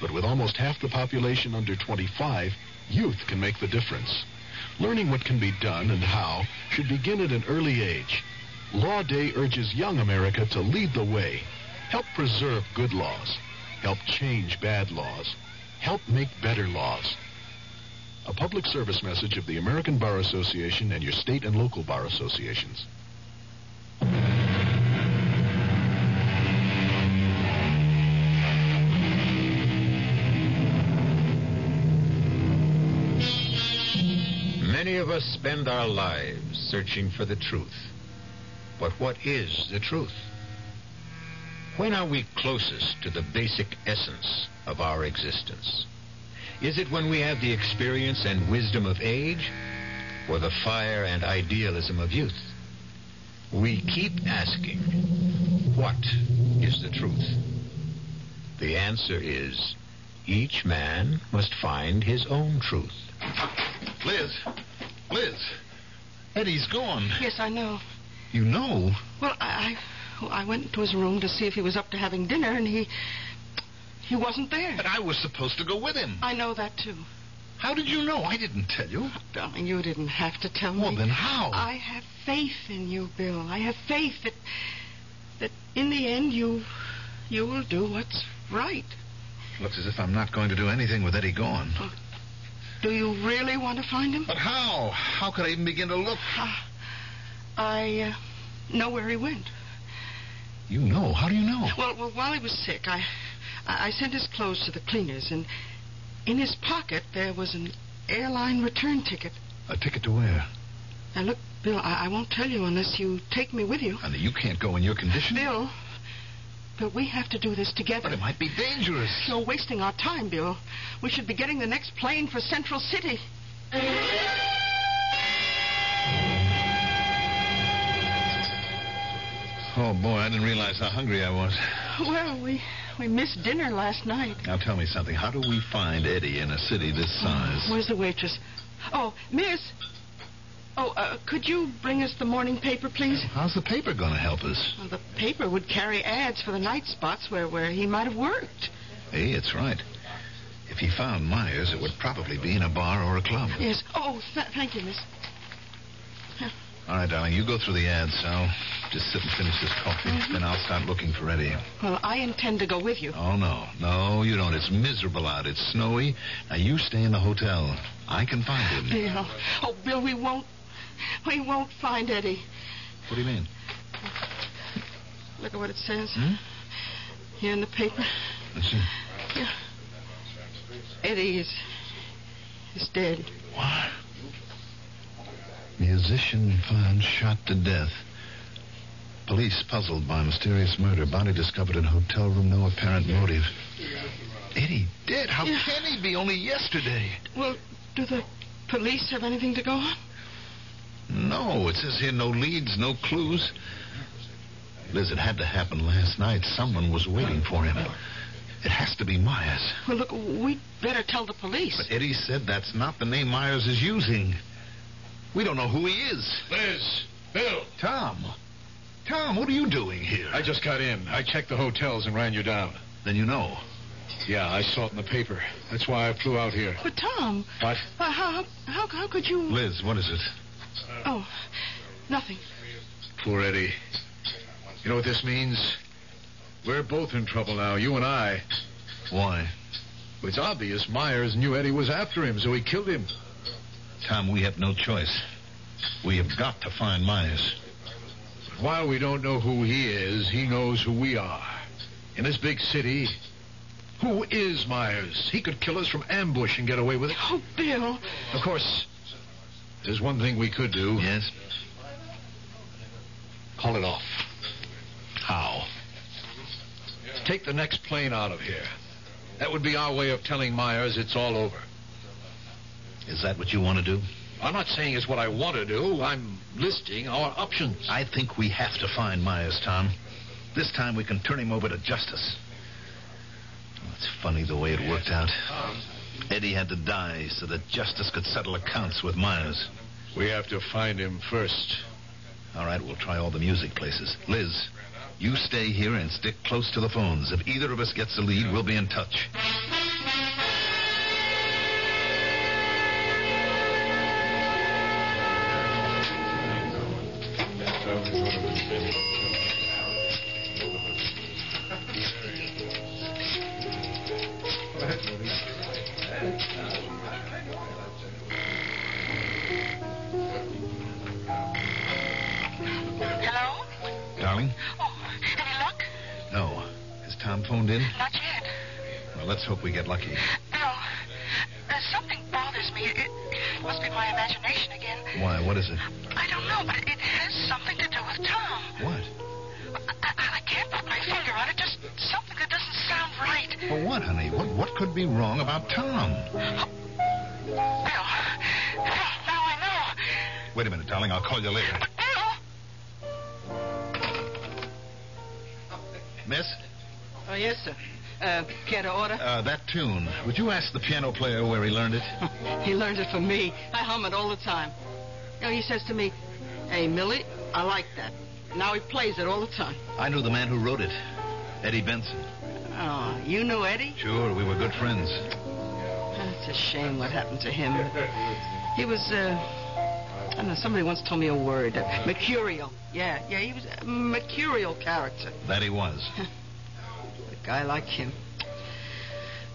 But with almost half the population under 25, youth can make the difference. Learning what can be done and how should begin at an early age. Law Day urges young America to lead the way. Help preserve good laws. Help change bad laws. Help make better laws. A public service message of the American Bar Association and your state and local bar associations. Of us spend our lives searching for the truth. But what is the truth? When are we closest to the basic essence of our existence? Is it when we have the experience and wisdom of age, or the fire and idealism of youth? We keep asking, what is the truth? The answer is, each man must find his own truth. Liz. Liz. Eddie's gone. Yes, I know. You know? Well, I, I, I went to his room to see if he was up to having dinner, and he, he wasn't there. But I was supposed to go with him. I know that too. How did you know? I didn't tell you. Darling, you didn't have to tell Well, me. Well, then how? I have faith in you, Bill. I have faith that that in the end you you will do what's right. Looks as if I'm not going to do anything with Eddie gone. Do you really want to find him? But how? How could I even begin to look? I uh, know where he went. You know? How do you know? Well, well, while he was sick, I I I sent his clothes to the cleaners, and in his pocket there was an airline return ticket. A ticket to where? Now look, Bill, I, I won't tell you unless you take me with you. And you can't go in your condition. Bill, Bill, we have to do this together. But it might be dangerous. You're wasting our time, Bill. We should be getting the next plane for Central City. Oh, boy, I didn't realize how hungry I was. Well, we we missed dinner last night. Now, tell me something. How do we find Eddie in a city this size? Where's the waitress? Oh, Miss. Oh, uh, could you bring us the morning paper, please? How's the paper going to help us? Well, the paper would carry ads for the night spots where, where he might have worked. Hey, it's right. If he found Myers, it would probably be in a bar or a club. Yes. Oh, th- thank you, Miss. All right, darling, you go through the ads, Sal. Just sit and finish this coffee. Then I'll start looking for Eddie. Well, I intend to go with you. Oh, no. No, you don't. It's miserable out. It's snowy. Now, you stay in the hotel. I can find him. Bill. Oh, Bill, we won't. We won't find Eddie. What do you mean? Look at what it says. Hmm? Here in the paper. Let's see. Yeah. Eddie is. is dead. What? Musician found shot to death. Police puzzled by mysterious murder. Body discovered in hotel room. No apparent motive. Eddie dead? How Yeah. can he be? Only yesterday. Well, do the police have anything to go on? No, it says here no leads, no clues. Liz, it had to happen last night. Someone was waiting for him. It has to be Myers. Well, look, we'd better tell the police. But Eddie said that's not the name Myers is using. We don't know who he is. Liz. Bill. Tom. Tom, what are you doing here? I just got in. I checked the hotels and ran you down. Then you know. Yeah, I saw it in the paper. That's why I flew out here. But Tom, What? uh, how, how how could you? Liz, what is it? Oh, nothing. poor Eddie. You know what this means? We're both in trouble now, you and I. Why? It's obvious Myers knew Eddie was after him, so he killed him. Tom, we have no choice. We have got to find Myers. But while we don't know who he is, he knows who we are. In this big city, who is Myers? He could kill us from ambush and get away with it. Oh, Bill. Of course, there's one thing we could do. Yes? Call it off. How? Take the next plane out of here. That would be our way of telling Myers it's all over. Is that what you want to do? I'm not saying it's what I want to do. I'm listing our options. I think we have to find Myers, Tom. This time we can turn him over to justice. It's funny the way it worked out. Um, Eddie had to die so that justice could settle accounts with Myers. We have to find him first. All right, we'll try all the music places. Liz, you stay here and stick close to the phones. If either of us gets a lead, we'll be in touch. Let's hope we get lucky. Bill, uh, something bothers me. It, it must be my imagination again. Why? What is it? I don't know, but it has something to do with Tom. What? I, I, I can't put my finger on it. Just something that doesn't sound right. For what, honey? What what could be wrong about Tom? Bill, Bill, now I know. Wait a minute, darling. I'll call you later. But Miss, Oh, yes, sir. Uh, care to order? uh, that tune. Would you ask the piano player where he learned it? (laughs) He learned it from me. I hum it all the time. You know, he says to me, Hey, Millie, I like that. Now he plays it all the time. I knew the man who wrote it, Eddie Benson. Oh, you knew Eddie? Sure, we were good friends. It's a shame what happened to him. He was, uh, I don't know, somebody once told me a word. Uh, (laughs) mercurial. Yeah, yeah, he was a mercurial character. That he was. (laughs) Guy like him.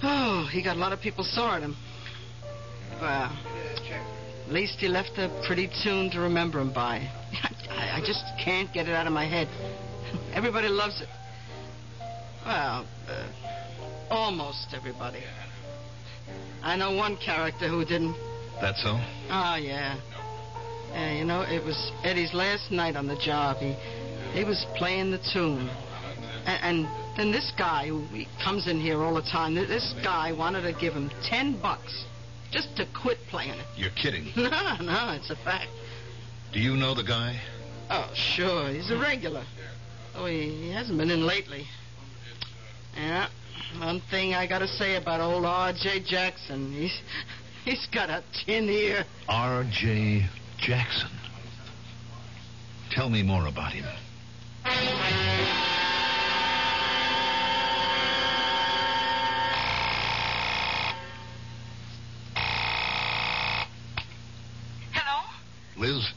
Oh, he got a lot of people sore at him. Well, at least he left a pretty tune to remember him by. (laughs) I, I just can't get it out of my head. Everybody loves it. Well, uh, almost everybody. I know one character who didn't. That so? Oh, yeah. Yeah, you know, it was Eddie's last night on the job. He he was playing the tune. And, and then this guy, who he comes in here all the time, this guy wanted to give him ten bucks just to quit playing it. You're kidding. (laughs) No, no, it's a fact. Do you know the guy? Oh, sure, he's a regular. Oh, he, he hasn't been in lately. Yeah, one thing I gotta say about old R.J. Jackson, he's (laughs) he's got a tin ear. R.J. Jackson. Tell me more about him. Liz,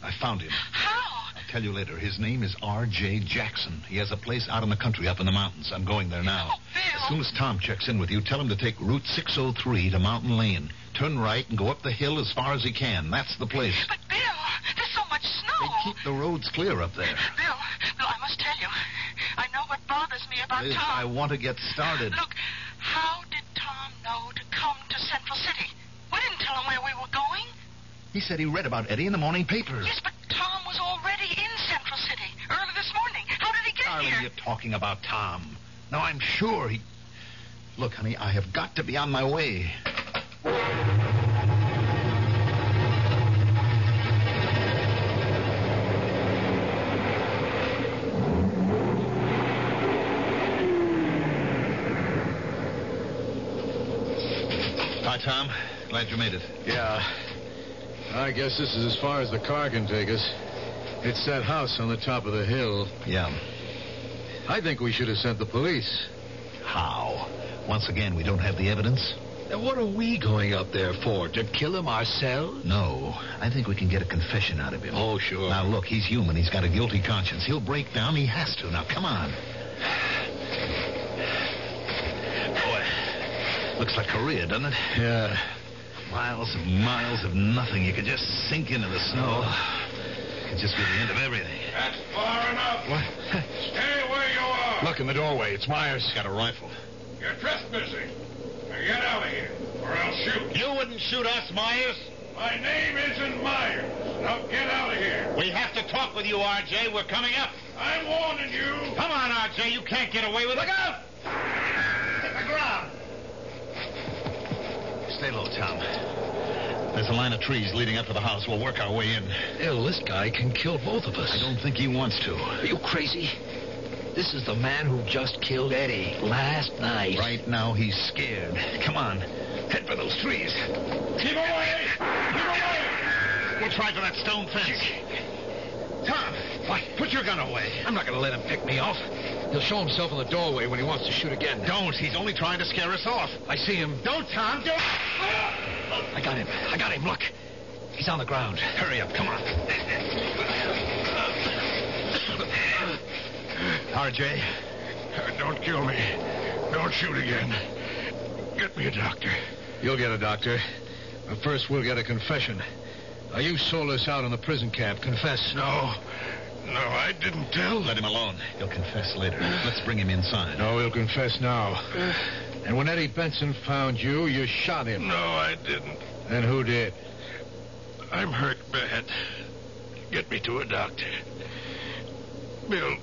I found him. How? I'll tell you later. His name is R.J. Jackson. He has a place out in the country up in the mountains. I'm going there now. Oh, as soon as Tom checks in with you, tell him to take Route 603 to Mountain Lane. Turn right and go up the hill as far as he can. That's the place. But, Bill, there's so much snow. They Keep the roads clear up there. Bill, Bill, I must tell you. I know what bothers me about Liz, Tom. I want to get started. Look, He said he read about Eddie in the morning papers. Yes, but Tom was already in Central City early this morning. How did he get Darling, here? you're talking about Tom. Now, I'm sure he. Look, honey, I have got to be on my way. Hi, Tom. Glad you made it. Yeah. I guess this is as far as the car can take us. It's that house on the top of the hill. Yeah. I think we should have sent the police. How? Once again, we don't have the evidence. And what are we going up there for? To kill him ourselves? No, I think we can get a confession out of him. Oh, sure. Now, look, he's human. He's got a guilty conscience. He'll break down. He has to. Now, come on. Boy, looks like Korea, doesn't it? Yeah. Miles and miles of nothing. You could just sink into the snow. It could just be the end of everything. That's far enough. What? Stay where you are. Look in the doorway. It's Myers. He's got a rifle. You're trespassing. Now get out of here, or I'll shoot. You wouldn't shoot us, Myers. My name isn't Myers. Now get out of here. We have to talk with you, R.J. We're coming up. I'm warning you. Come on, R.J. You can't get away with it. Look out! Hit the ground. Stay low, Tom. There's a line of trees leading up to the house. We'll work our way in. Hell, this guy can kill both of us. I don't think he wants to. Are you crazy? This is the man who just killed Eddie last night. Right now, he's scared. Come on. Head for those trees. Keep away. Keep away. We'll try for that stone fence. Tom, what? Put your gun away. I'm not going to let him pick me off. He'll show himself in the doorway when he wants to shoot again. Don't. He's only trying to scare us off. I see him. Don't, Tom. Don't. I got him. I got him. Look. He's on the ground. Hurry up. Come on. R.J. Don't kill me. Don't shoot again. Get me a doctor. You'll get a doctor. But first, we'll get a confession. Now, you sold us out in the prison camp. Confess. No. No, I didn't tell. Let him alone. He'll confess later. Let's bring him inside. No, he'll confess now. (sighs) And when Eddie Benson found you, you shot him. No, I didn't. Then who did? I'm hurt bad. Get me to a doctor. Bill,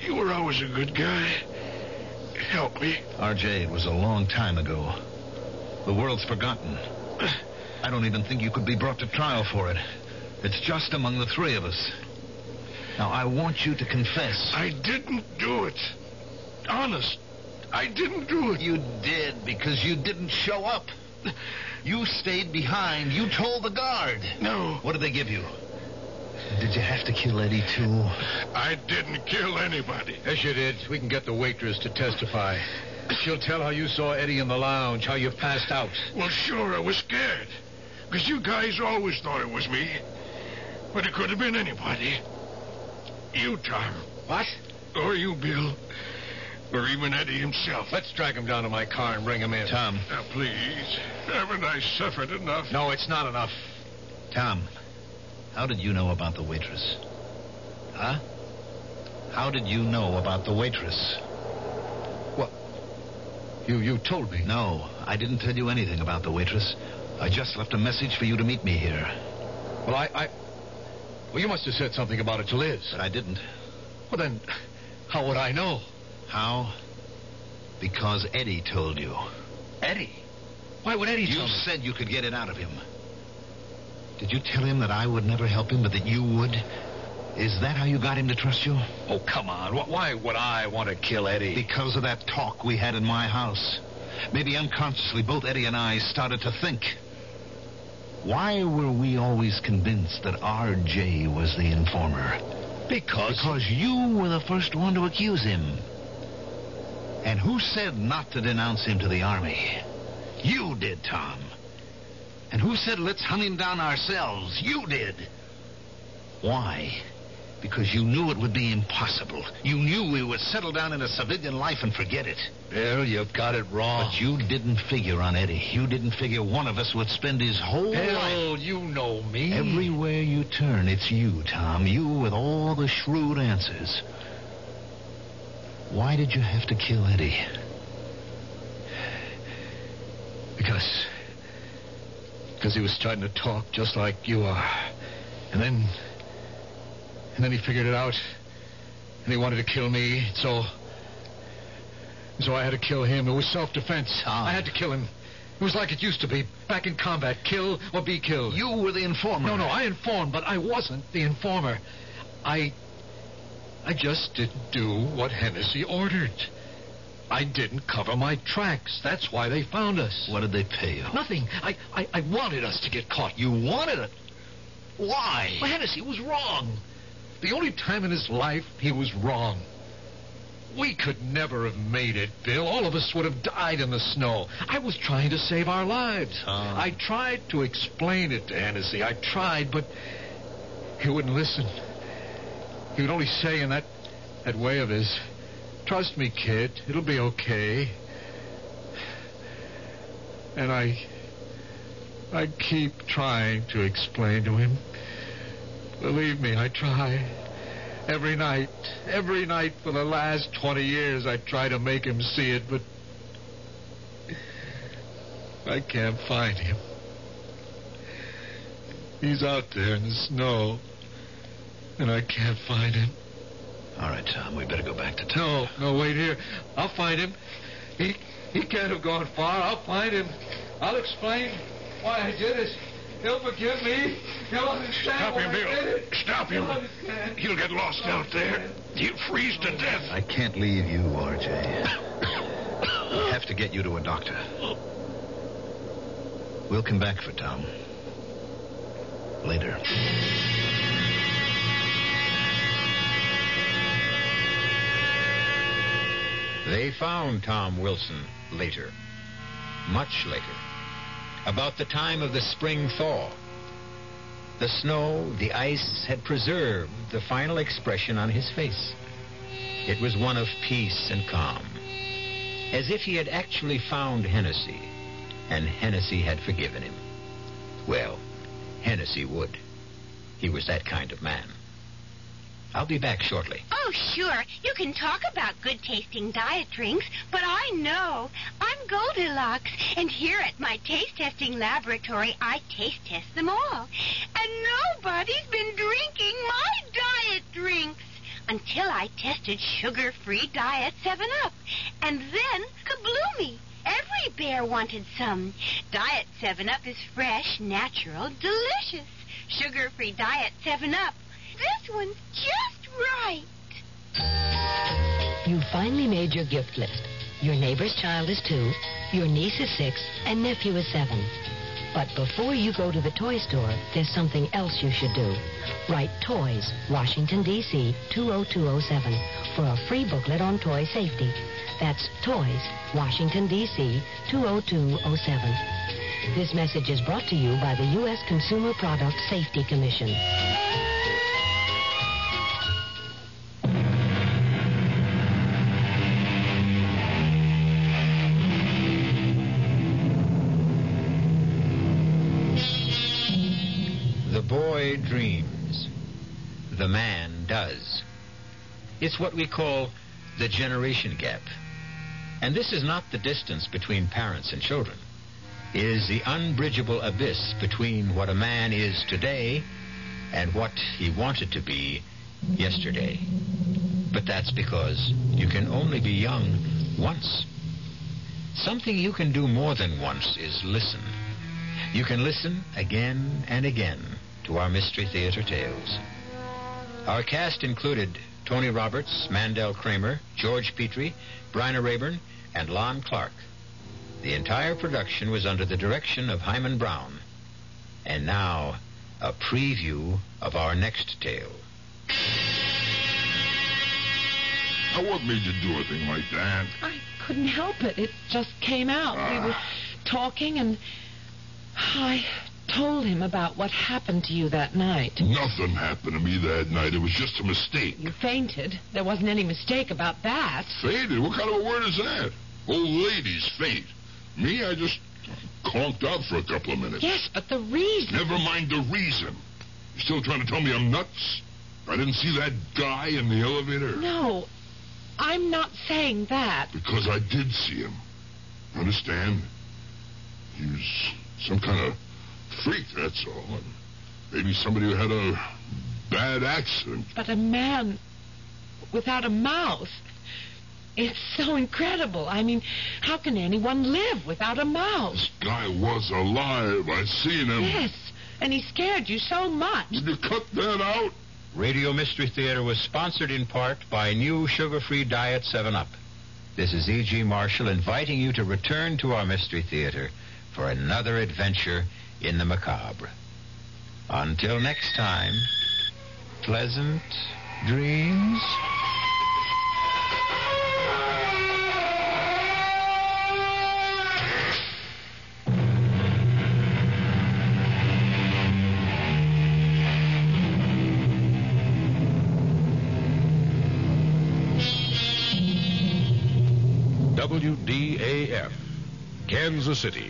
you were always a good guy. Help me. R.J., it was a long time ago. The world's forgotten. (sighs) I don't even think you could be brought to trial for it. It's just among the three of us. Now, I want you to confess. I didn't do it. Honest. I didn't do it. You did because you didn't show up. You stayed behind. You told the guard. No. What did they give you? Did you have to kill Eddie, too? I didn't kill anybody. Yes, you did. We can get the waitress to testify. She'll tell how you saw Eddie in the lounge, how you passed out. Well, sure, I was scared. Because you guys always thought it was me. But it could have been anybody. You, Tom. What? Or you, Bill. Or even Eddie himself. Let's drag him down to my car and bring him in. Tom. Now, please. Haven't I suffered enough? No, it's not enough. Tom, how did you know about the waitress? Huh? How did you know about the waitress? What? You you told me. No, I didn't tell you anything about the waitress. I just left a message for you to meet me here. Well, I, I. Well, you must have said something about it to Liz. But I didn't. Well, then, how would I know? How? Because Eddie told you. Eddie? Why would Eddie You tell me? said you could get it out of him. Did you tell him that I would never help him, but that you would? Is that how you got him to trust you? Oh, come on. Why would I want to kill Eddie? Because of that talk we had in my house. Maybe unconsciously, both Eddie and I started to think. Why were we always convinced that R.J. was the informer? Because. Because you were the first one to accuse him. And who said not to denounce him to the army? You did, Tom. And who said let's hunt him down ourselves? You did. Why? Because you knew it would be impossible. You knew we would settle down in a civilian life and forget it. Bill, you've got it wrong. But you didn't figure on Eddie. You didn't figure one of us would spend his whole life. Bill, you know me. Everywhere you turn, it's you, Tom. You with all the shrewd answers. Why did you have to kill Eddie? Because. Because he was starting to talk just like you are. And then. And then he figured it out. And he wanted to kill me, so. So I had to kill him. It was self defense. Ah. I had to kill him. It was like it used to be, back in combat. Kill or be killed. You were the informer. No, no, I informed, but I wasn't the informer. I. I just didn't do what Hennessy ordered. I didn't cover my tracks. That's why they found us. What did they pay you? Nothing. I, I, I wanted us to get caught. You wanted it? Why? Well, Hennessy was wrong. The only time in his life he was wrong. We could never have made it, Bill. All of us would have died in the snow. I was trying to save our lives. Ah. I tried to explain it to Hennessy. I tried, but he wouldn't listen. He would only say in that that way of his, "Trust me, kid. It'll be okay." And I I keep trying to explain to him. Believe me, I try. Every night, every night for the last 20 years, I try to make him see it, but I can't find him. He's out there in the snow, and I can't find him. All right, Tom, we better go back to town. No, no, wait here. I'll find him. He he can't have gone far. I'll find him. I'll explain why I did it. He'll forgive me. He'll understand Stop him, I Bill. Stop him. He'll. He'll get lost out there. He'll freeze to death. I can't leave you, RJ. I have to get you to a doctor. We'll come back for Tom. Later. They found Tom Wilson later, much later, about the time of the spring thaw. The snow, the ice had preserved the final expression on his face. It was one of peace and calm, as if he had actually found Hennessy, and Hennessy had forgiven him. Well, Hennessy would. He was that kind of man. I'll be back shortly. Oh, sure. You can talk about good tasting diet drinks, but I know. I'm Goldilocks, and here at my taste testing laboratory, I taste test them all. And nobody's been drinking my diet drinks until I tested sugar free Diet 7 Up. And then, kabloomy! Every bear wanted some. Diet 7 Up is fresh, natural, delicious. Sugar free Diet 7 Up. This one's just right. You finally made your gift list. Your neighbor's child is two, your niece is six, and nephew is seven. But before you go to the toy store, there's something else you should do. Write Toys, Washington, D.C. 20207 for a free booklet on toy safety. That's Toys, Washington, D.C. 20207. This message is brought to you by the U.S. Consumer Product Safety Commission. Boy dreams. The man does. It's what we call the generation gap. And this is not the distance between parents and children. It is the unbridgeable abyss between what a man is today and what he wanted to be yesterday. But that's because you can only be young once. Something you can do more than once is listen. You can listen again and again to our Mystery Theater tales. Our cast included Tony Roberts, Mandel Kramer, George Petrie, Bryna Raeburn, and Lon Clark. The entire production was under the direction of Himan Brown. And now, a preview of our next tale. Now, what made you do a thing like that? I couldn't help it. It just came out. We ah. were talking, and I told him about what happened to you that night. Nothing happened to me that night. It was just a mistake. You fainted. There wasn't any mistake about that. Fainted? What kind of a word is that? Old ladies faint. Me, I just conked out for a couple of minutes. Yes, but the reason. Never mind the reason. You're still trying to tell me I'm nuts? I didn't see that guy in the elevator. No, I'm not saying that. Because I did see him. Understand? He was some kind of freak, that's all. And maybe somebody who had a bad accident. But a man without a mouth. It's so incredible. I mean, how can anyone live without a mouth? This guy was alive. I seen him. Yes, and he scared you so much. Did you cut that out? Radio Mystery Theater was sponsored in part by new sugar-free diet 7-Up. This is E.G. Marshall inviting you to return to our Mystery Theater for another adventure in the macabre. Until next time, pleasant dreams. WDAF, Kansas City.